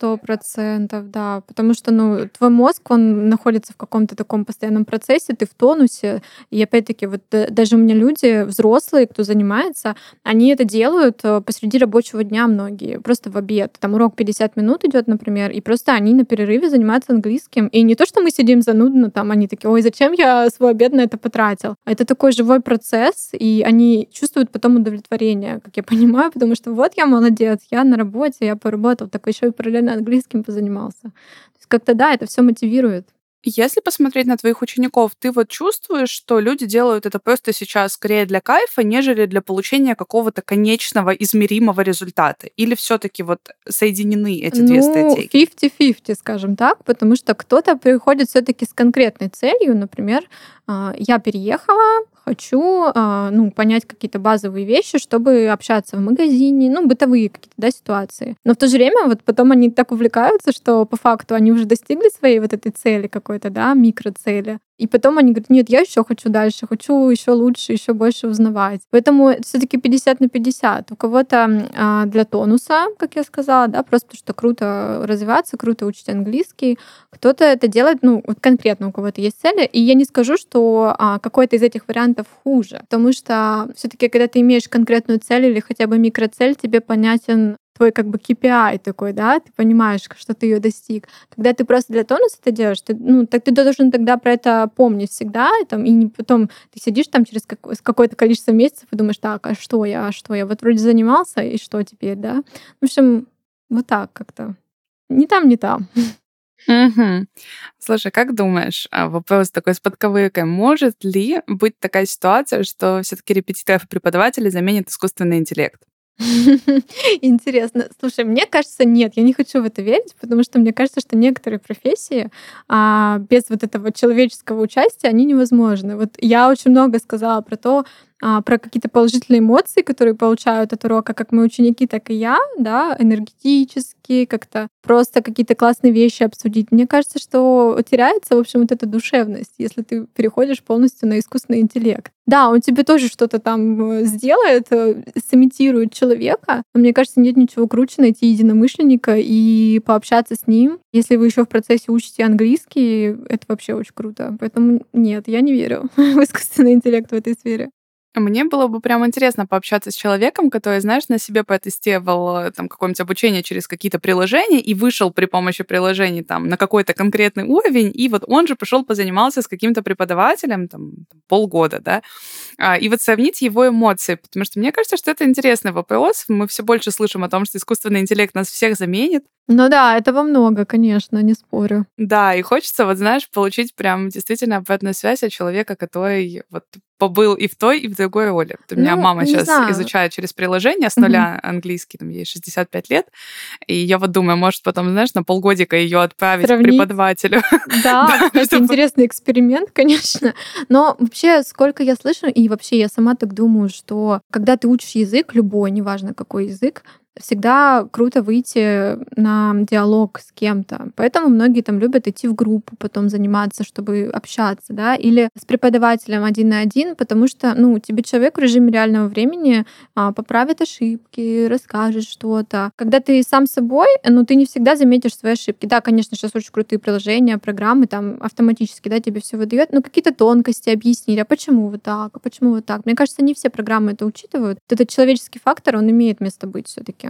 Сто процентов, да. Потому что, ну, твой мозг, он находится в каком-то таком постоянном процессе, ты в тонусе. И опять-таки, вот даже у меня люди, взрослые, кто занимается, они это делают э, посреди рабочего дня многие, просто в обед. Там урок 50 минут идет, например, и просто они на перерыве занимаются английским. И не то, что мы сидим занудно, там они такие, ой, зачем я свой обед на это потратил? Это такой живой процесс, и они чувствуют потом удовлетворение, как я понимаю, потому что вот я молодец, я на работе, я поработал, так еще и параллельно английским позанимался. То есть как-то да, это все мотивирует. Если посмотреть на твоих учеников, ты вот чувствуешь, что люди делают это просто сейчас скорее для кайфа, нежели для получения какого-то конечного измеримого результата? Или все-таки вот соединены эти ну, две стратегии? 50-50, скажем так, потому что кто-то приходит все-таки с конкретной целью, например, а, я переехала, хочу а, ну, понять какие-то базовые вещи, чтобы общаться в магазине, ну, бытовые какие-то да, ситуации. Но в то же время вот потом они так увлекаются, что по факту они уже достигли своей вот этой цели какой-то, да, микроцели. И потом они говорят, нет, я еще хочу дальше, хочу еще лучше, еще больше узнавать. Поэтому все-таки 50 на 50. У кого-то а, для тонуса, как я сказала, да, просто что круто развиваться, круто учить английский. Кто-то это делает, ну, вот конкретно у кого-то есть цели. И я не скажу, что а, какой-то из этих вариантов хуже, потому что все-таки, когда ты имеешь конкретную цель или хотя бы микроцель, тебе понятен твой как бы KPI такой, да, ты понимаешь, что ты ее достиг. Когда ты просто для тонуса это делаешь, ты, ну, так ты должен тогда про это помнить всегда, и, там, и не потом ты сидишь там через как, какое-то количество месяцев и думаешь, так, а что я, а что я, вот вроде занимался, и что теперь, да? В общем, вот так как-то. Не там, не там. Угу. Слушай, как думаешь, а, вопрос такой с подковыркой, может ли быть такая ситуация, что все-таки репетиторов и преподавателей заменит искусственный интеллект? Интересно. Слушай, мне кажется, нет, я не хочу в это верить, потому что мне кажется, что некоторые профессии а, без вот этого человеческого участия, они невозможны. Вот я очень много сказала про то, а, про какие-то положительные эмоции, которые получают от урока, как мои ученики, так и я, да, энергетические, как-то просто какие-то классные вещи обсудить. Мне кажется, что теряется, в общем, вот эта душевность, если ты переходишь полностью на искусственный интеллект. Да, он тебе тоже что-то там э, сделает, э, сымитирует человека, но мне кажется, нет ничего круче найти единомышленника и пообщаться с ним. Если вы еще в процессе учите английский, это вообще очень круто. Поэтому нет, я не верю в искусственный интеллект в этой сфере. Мне было бы прям интересно пообщаться с человеком, который, знаешь, на себе протестировал э, там какое-нибудь обучение через какие-то приложения и вышел при помощи приложений там на какой-то конкретный уровень, и вот он же пошел позанимался с каким-то преподавателем там полгода, да, а, и вот сравнить его эмоции, потому что мне кажется, что это интересный вопрос. Мы все больше слышим о том, что искусственный интеллект нас всех заменит, ну да, этого много, конечно, не спорю. Да, и хочется, вот знаешь, получить прям действительно обратную связь от человека, который вот побыл и в той, и в другой роли. У меня ну, мама сейчас знаю. изучает через приложение с нуля угу. английский, там ей 65 лет, и я вот думаю, может потом, знаешь, на полгодика ее отправить Сравнить. к преподавателю. Да, чтобы... интересный эксперимент, конечно. Но вообще, сколько я слышу, и вообще я сама так думаю, что когда ты учишь язык, любой, неважно какой язык, всегда круто выйти на диалог с кем-то. Поэтому многие там любят идти в группу, потом заниматься, чтобы общаться, да, или с преподавателем один на один, потому что, ну, тебе человек в режиме реального времени а, поправит ошибки, расскажет что-то. Когда ты сам собой, ну, ты не всегда заметишь свои ошибки. Да, конечно, сейчас очень крутые приложения, программы там автоматически, да, тебе все выдает, но какие-то тонкости объяснили, а почему вот так, а почему вот так. Мне кажется, не все программы это учитывают. Этот человеческий фактор, он имеет место быть все-таки.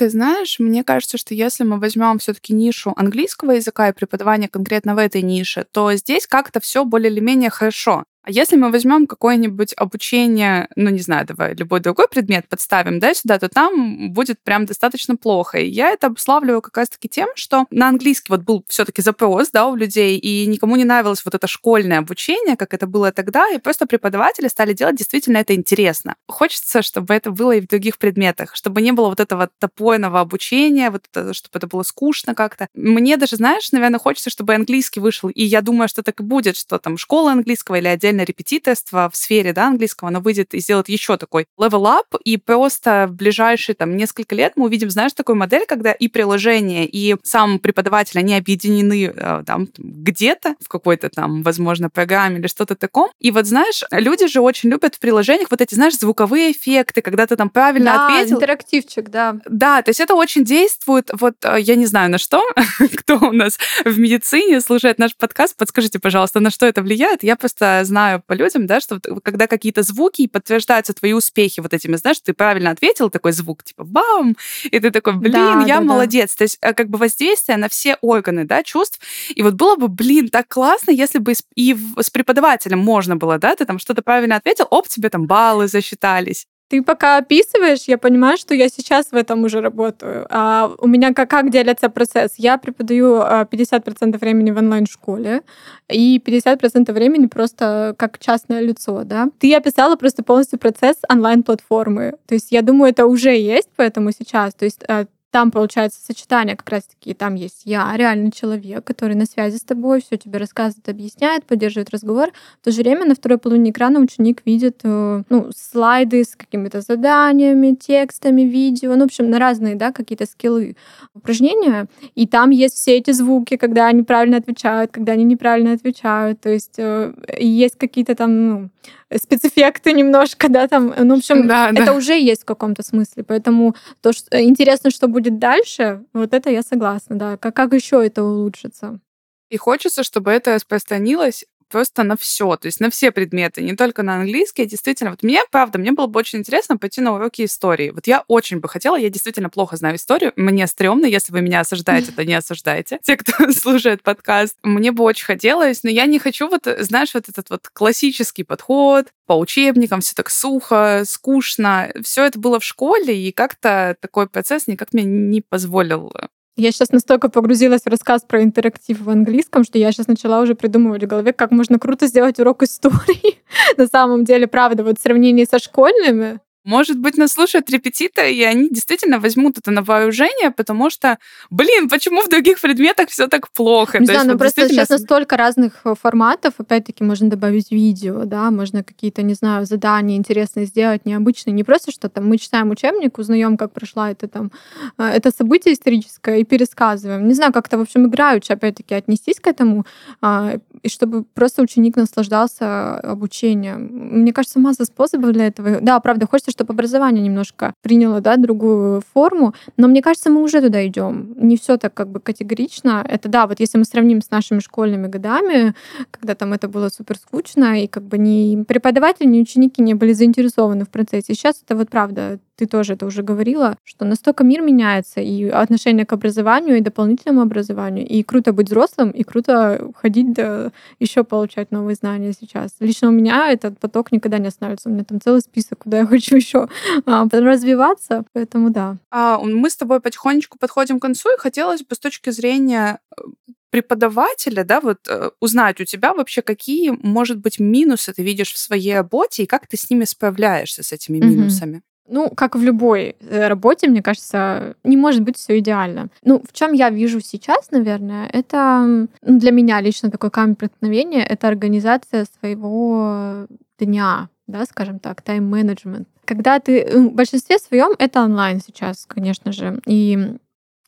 Ты знаешь, мне кажется, что если мы возьмем все-таки нишу английского языка и преподавание конкретно в этой нише, то здесь как-то все более или менее хорошо. А если мы возьмем какое-нибудь обучение, ну, не знаю, давай любой другой предмет подставим, да, сюда, то там будет прям достаточно плохо. И я это обуславливаю как раз-таки тем, что на английский вот был все-таки запрос, да, у людей, и никому не нравилось вот это школьное обучение, как это было тогда, и просто преподаватели стали делать действительно это интересно. Хочется, чтобы это было и в других предметах, чтобы не было вот этого топойного обучения, вот это, чтобы это было скучно как-то. Мне даже, знаешь, наверное, хочется, чтобы английский вышел, и я думаю, что так и будет, что там школа английского или отдельно отдельное репетиторство в сфере да, английского, оно выйдет и сделает еще такой level up, и просто в ближайшие там несколько лет мы увидим, знаешь, такую модель, когда и приложение, и сам преподаватель, они объединены э, там где-то в какой-то там, возможно, программе или что-то таком. И вот, знаешь, люди же очень любят в приложениях вот эти, знаешь, звуковые эффекты, когда ты там правильно да, ответил. интерактивчик, да. Да, то есть это очень действует. Вот э, я не знаю на что, кто у нас в медицине слушает наш подкаст, подскажите, пожалуйста, на что это влияет. Я просто знаю по людям, да, что когда какие-то звуки подтверждаются твои успехи вот этими, знаешь, ты правильно ответил, такой звук типа бам, и ты такой, блин, да, я да, молодец. Да. То есть э, как бы воздействие на все органы, да, чувств. И вот было бы, блин, так классно, если бы и с преподавателем можно было, да, ты там что-то правильно ответил, оп, тебе там баллы засчитались. Ты пока описываешь, я понимаю, что я сейчас в этом уже работаю. А у меня как, как делится процесс? Я преподаю 50% а, времени в онлайн-школе и 50% времени просто как частное лицо, да. Ты описала просто полностью процесс онлайн-платформы. То есть я думаю, это уже есть, поэтому сейчас. То есть а, там получается сочетание как раз-таки, там есть я, реальный человек, который на связи с тобой, все тебе рассказывает, объясняет, поддерживает разговор. В то же время на второй половине экрана ученик видит э, ну, слайды с какими-то заданиями, текстами, видео, ну, в общем, на разные, да, какие-то скиллы, упражнения. И там есть все эти звуки, когда они правильно отвечают, когда они неправильно отвечают. То есть э, есть какие-то там, ну, спецэффекты немножко, да, там, ну, в общем, да, это да. уже есть в каком-то смысле, поэтому то, что э, интересно, что будет дальше, вот это я согласна, да, как, как еще это улучшится. И хочется, чтобы это распространилось просто на все, то есть на все предметы, не только на английский. Действительно, вот мне, правда, мне было бы очень интересно пойти на уроки истории. Вот я очень бы хотела, я действительно плохо знаю историю, мне стрёмно, если вы меня осуждаете, то не осуждайте. Те, кто слушает подкаст, мне бы очень хотелось, но я не хочу вот, знаешь, вот этот вот классический подход по учебникам, все так сухо, скучно. Все это было в школе, и как-то такой процесс никак мне не позволил я сейчас настолько погрузилась в рассказ про интерактив в английском, что я сейчас начала уже придумывать в голове, как можно круто сделать урок истории. На самом деле, правда, вот в сравнении со школьными, может быть, нас слушают репетиторы, и они действительно возьмут это на вооружение, потому что, блин, почему в других предметах все так плохо? Не знаю, ну вот просто сейчас настолько разных э, форматов, опять-таки можно добавить видео, да, можно какие-то, не знаю, задания интересные сделать, необычные, не просто что там мы читаем учебник, узнаем, как прошла это там, э, это событие историческое и пересказываем. Не знаю, как-то, в общем, играючи, опять-таки, отнестись к этому, а, и чтобы просто ученик наслаждался обучением. Мне кажется, масса способов для этого. Да, правда, хочется кажется, чтобы образование немножко приняло да, другую форму, но мне кажется, мы уже туда идем. Не все так как бы категорично. Это да, вот если мы сравним с нашими школьными годами, когда там это было супер скучно, и как бы ни преподаватели, ни ученики не были заинтересованы в процессе. Сейчас это вот правда ты тоже это уже говорила, что настолько мир меняется, и отношение к образованию, и дополнительному образованию, и круто быть взрослым, и круто ходить, да, еще получать новые знания сейчас. Лично у меня этот поток никогда не останавливается. У меня там целый список, куда я хочу еще а, развиваться, поэтому да. А, мы с тобой потихонечку подходим к концу, и хотелось бы с точки зрения э, преподавателя, да, вот э, узнать у тебя вообще, какие, может быть, минусы ты видишь в своей работе, и как ты с ними справляешься, с этими минусами? Ну, как в любой э, работе, мне кажется, не может быть все идеально. Ну, в чем я вижу сейчас, наверное, это ну, для меня лично такой камень преткновения, это организация своего дня, да, скажем так, тайм-менеджмент. Когда ты в большинстве своем это онлайн сейчас, конечно же, и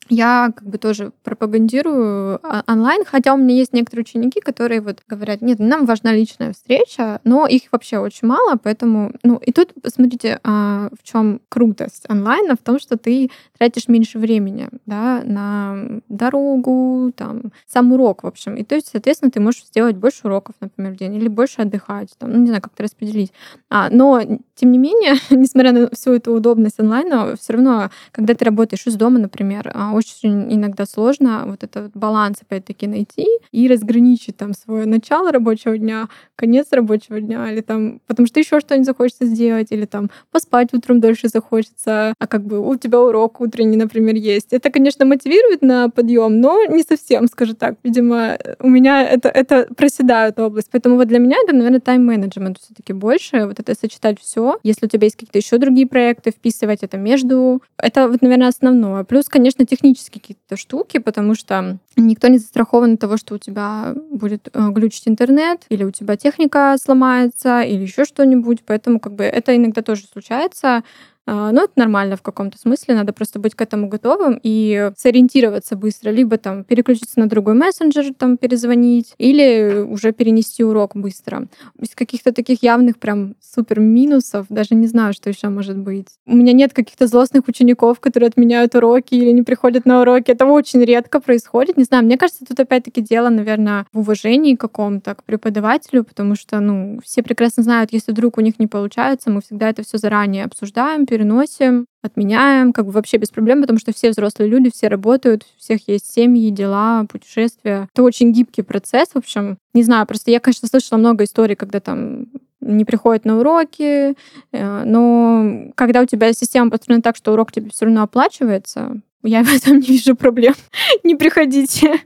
я как бы тоже пропагандирую а, онлайн, хотя у меня есть некоторые ученики, которые вот говорят, нет, нам важна личная встреча, но их вообще очень мало, поэтому, ну, и тут, смотрите, а, в чем крутость онлайна, в том, что ты тратишь меньше времени, да, на дорогу, там, сам урок, в общем, и то есть, соответственно, ты можешь сделать больше уроков, например, в день, или больше отдыхать, там, ну, не знаю, как-то распределить. А, но, тем не менее, несмотря на всю эту удобность онлайна, все равно, когда ты работаешь из дома, например, а, очень иногда сложно вот этот баланс опять-таки найти и разграничить там свое начало рабочего дня, конец рабочего дня, или там, потому что еще что-нибудь захочется сделать, или там поспать утром дольше захочется, а как бы у тебя урок утренний, например, есть. Это, конечно, мотивирует на подъем, но не совсем, скажу так. Видимо, у меня это, это проседает область. Поэтому вот для меня это, наверное, тайм-менеджмент все-таки больше. Вот это сочетать все. Если у тебя есть какие-то еще другие проекты, вписывать это между. Это вот, наверное, основное. Плюс, конечно, технически технические какие-то штуки, потому что никто не застрахован от того, что у тебя будет э, глючить интернет, или у тебя техника сломается, или еще что-нибудь. Поэтому как бы это иногда тоже случается. А, ну, это нормально в каком-то смысле, надо просто быть к этому готовым и сориентироваться быстро, либо там переключиться на другой мессенджер, там перезвонить, или уже перенести урок быстро. Из каких-то таких явных прям супер минусов, даже не знаю, что еще может быть. У меня нет каких-то злостных учеников, которые отменяют уроки или не приходят на уроки. Это очень редко происходит. Не знаю, мне кажется, тут опять-таки дело, наверное, в уважении каком-то к преподавателю, потому что, ну, все прекрасно знают, если вдруг у них не получается, мы всегда это все заранее обсуждаем, переносим, отменяем, как бы вообще без проблем, потому что все взрослые люди, все работают, у всех есть семьи, дела, путешествия. Это очень гибкий процесс, в общем. Не знаю, просто я, конечно, слышала много историй, когда там не приходят на уроки, э, но когда у тебя система построена так, что урок тебе все равно оплачивается, я в этом не вижу проблем. не приходите.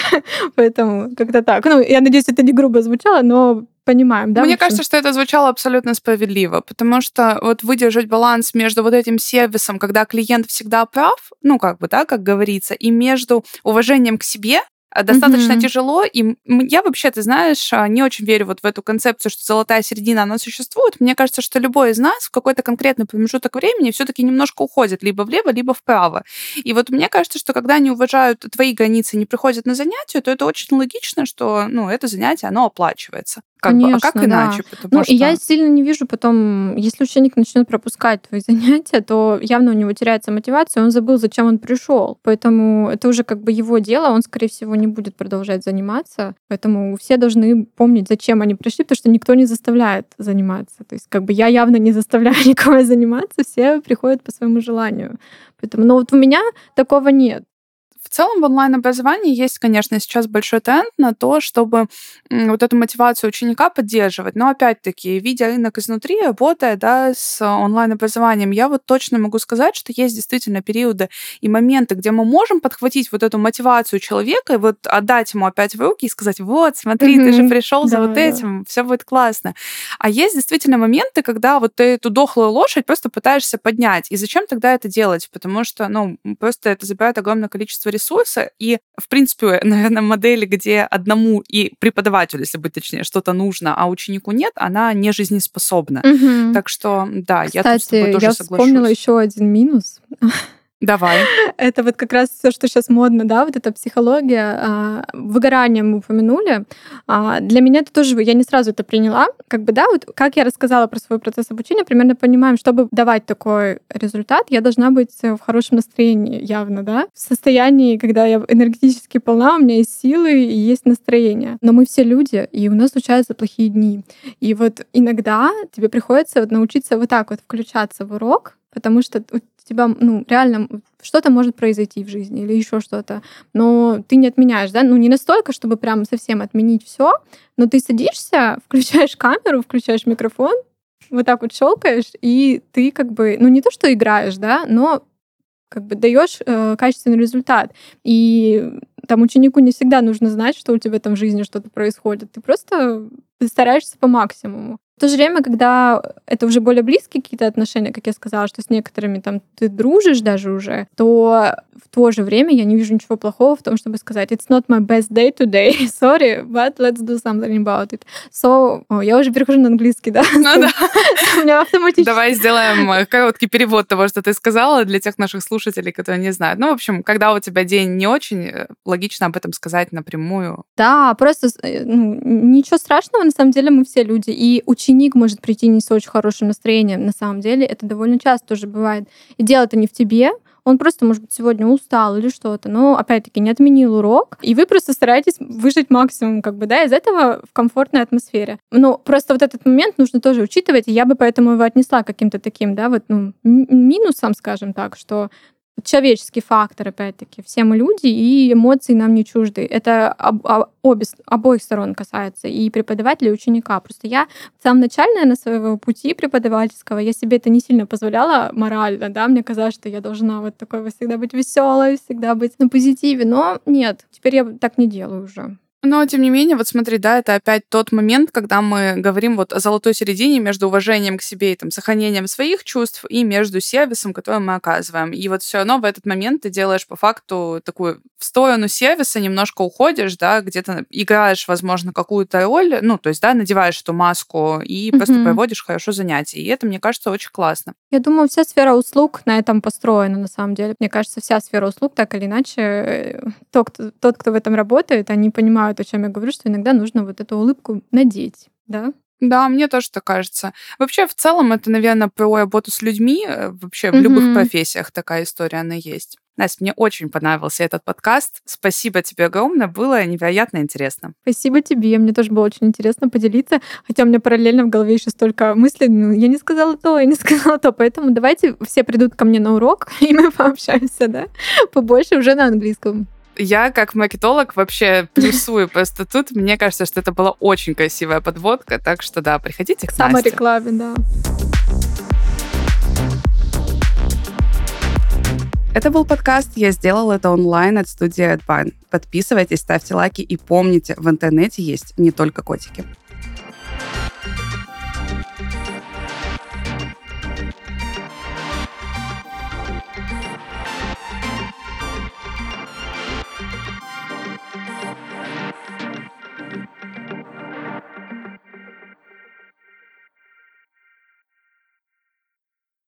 Поэтому как-то так. Ну, я надеюсь, это не грубо звучало, но понимаем, да? Мне кажется, что это звучало абсолютно справедливо, потому что вот выдержать баланс между вот этим сервисом, когда клиент всегда прав, ну, как бы, да, как говорится, и между уважением к себе, а, достаточно mm-hmm. тяжело, и я вообще, ты знаешь, а, не очень верю вот в эту концепцию, что золотая середина, она существует. Мне кажется, что любой из нас в какой-то конкретный промежуток времени все-таки немножко уходит либо влево, либо вправо. И вот мне кажется, что когда они уважают твои границы, не приходят на занятия, то это очень логично, что, ну, это занятие, оно оплачивается. Как Конечно, бы, а как иначе? Да. ну, что... и я сильно не вижу потом, если ученик начнет пропускать твои занятия, то явно у него теряется мотивация, он забыл, зачем он пришел. Поэтому это уже как бы его дело, он, скорее всего, не будет продолжать заниматься. Поэтому все должны помнить, зачем они пришли, потому что никто не заставляет заниматься. То есть как бы я явно не заставляю никого заниматься, все приходят по своему желанию. Поэтому, но вот у меня такого нет. В целом в онлайн-образовании есть, конечно, сейчас большой тренд на то, чтобы вот эту мотивацию ученика поддерживать. Но опять-таки, видя рынок изнутри, работая да, с онлайн-образованием, я вот точно могу сказать, что есть действительно периоды и моменты, где мы можем подхватить вот эту мотивацию человека и вот отдать ему опять в руки и сказать, вот, смотри, mm-hmm. ты же пришел за да, вот этим, да. все будет классно. А есть действительно моменты, когда вот ты эту дохлую лошадь просто пытаешься поднять. И зачем тогда это делать? Потому что, ну, просто это забирает огромное количество ресурса, и, в принципе, наверное, модели, где одному и преподавателю, если быть точнее, что-то нужно, а ученику нет, она не жизнеспособна. Угу. Так что, да, Кстати, я тут с тобой тоже я соглашусь. вспомнила еще один минус. Давай. Это вот как раз все, что сейчас модно, да, вот эта психология. А, выгорание мы упомянули. А, для меня это тоже, я не сразу это приняла. Как бы, да, вот как я рассказала про свой процесс обучения, примерно понимаем, чтобы давать такой результат, я должна быть в хорошем настроении явно, да, в состоянии, когда я энергетически полна, у меня есть силы и есть настроение. Но мы все люди, и у нас случаются плохие дни. И вот иногда тебе приходится вот научиться вот так вот включаться в урок, потому что тебя, ну, реально что-то может произойти в жизни или еще что-то, но ты не отменяешь, да, ну, не настолько, чтобы прям совсем отменить все, но ты садишься, включаешь камеру, включаешь микрофон, вот так вот щелкаешь, и ты как бы, ну, не то, что играешь, да, но как бы даешь э, качественный результат. И там ученику не всегда нужно знать, что у тебя там в жизни что-то происходит. Ты просто стараешься по максимуму. В то же время, когда это уже более близкие какие-то отношения, как я сказала, что с некоторыми там ты дружишь даже уже, то в то же время я не вижу ничего плохого в том, чтобы сказать «It's not my best day today, sorry, but let's do something about it». So, о, я уже перехожу на английский, да? Ну да. У меня автоматически... Давай сделаем э, короткий перевод того, что ты сказала для тех наших слушателей, которые не знают. Ну, в общем, когда у тебя день не очень, э, логично об этом сказать напрямую. Да, просто э, ну, ничего страшного, на самом деле мы все люди. И ученик может прийти не с очень хорошим настроением, на самом деле. Это довольно часто тоже бывает. И дело это не в тебе, он просто, может быть, сегодня устал или что-то, но, опять-таки, не отменил урок, и вы просто стараетесь выжить максимум, как бы, да, из этого в комфортной атмосфере. Но просто вот этот момент нужно тоже учитывать, и я бы поэтому его отнесла каким-то таким, да, вот, ну, минусом, скажем так, что человеческий фактор, опять-таки. Все мы люди, и эмоции нам не чужды. Это об, об, обе, обоих сторон касается, и преподавателя, и ученика. Просто я в самом начале, наверное, своего пути преподавательского, я себе это не сильно позволяла морально, да, мне казалось, что я должна вот такой всегда быть веселой, всегда быть на позитиве, но нет, теперь я так не делаю уже. Но, тем не менее, вот смотри, да, это опять тот момент, когда мы говорим вот о золотой середине между уважением к себе и там сохранением своих чувств и между сервисом, который мы оказываем. И вот все равно в этот момент ты делаешь по факту такую в сторону сервиса немножко уходишь, да, где-то играешь, возможно, какую-то роль, ну, то есть, да, надеваешь эту маску и mm-hmm. просто проводишь хорошо занятия. И это, мне кажется, очень классно. Я думаю, вся сфера услуг на этом построена, на самом деле. Мне кажется, вся сфера услуг, так или иначе, э, тот, кто, тот, кто в этом работает, они понимают, о чем я говорю, что иногда нужно вот эту улыбку надеть, да? Да, мне тоже так кажется. Вообще, в целом, это, наверное, про работу с людьми. Э, вообще, в mm-hmm. любых профессиях такая история, она есть. Настя, мне очень понравился этот подкаст. Спасибо тебе огромное, было невероятно интересно. Спасибо тебе, мне тоже было очень интересно поделиться, хотя у меня параллельно в голове еще столько мыслей, ну, я не сказала то, я не сказала то, поэтому давайте все придут ко мне на урок, и мы пообщаемся, да, побольше уже на английском. Я, как маркетолог, вообще плюсую просто тут. Мне кажется, что это была очень красивая подводка, так что да, приходите к Насте. рекламе, да. Это был подкаст «Я сделал это онлайн» от студии AdBan. Подписывайтесь, ставьте лайки и помните, в интернете есть не только котики.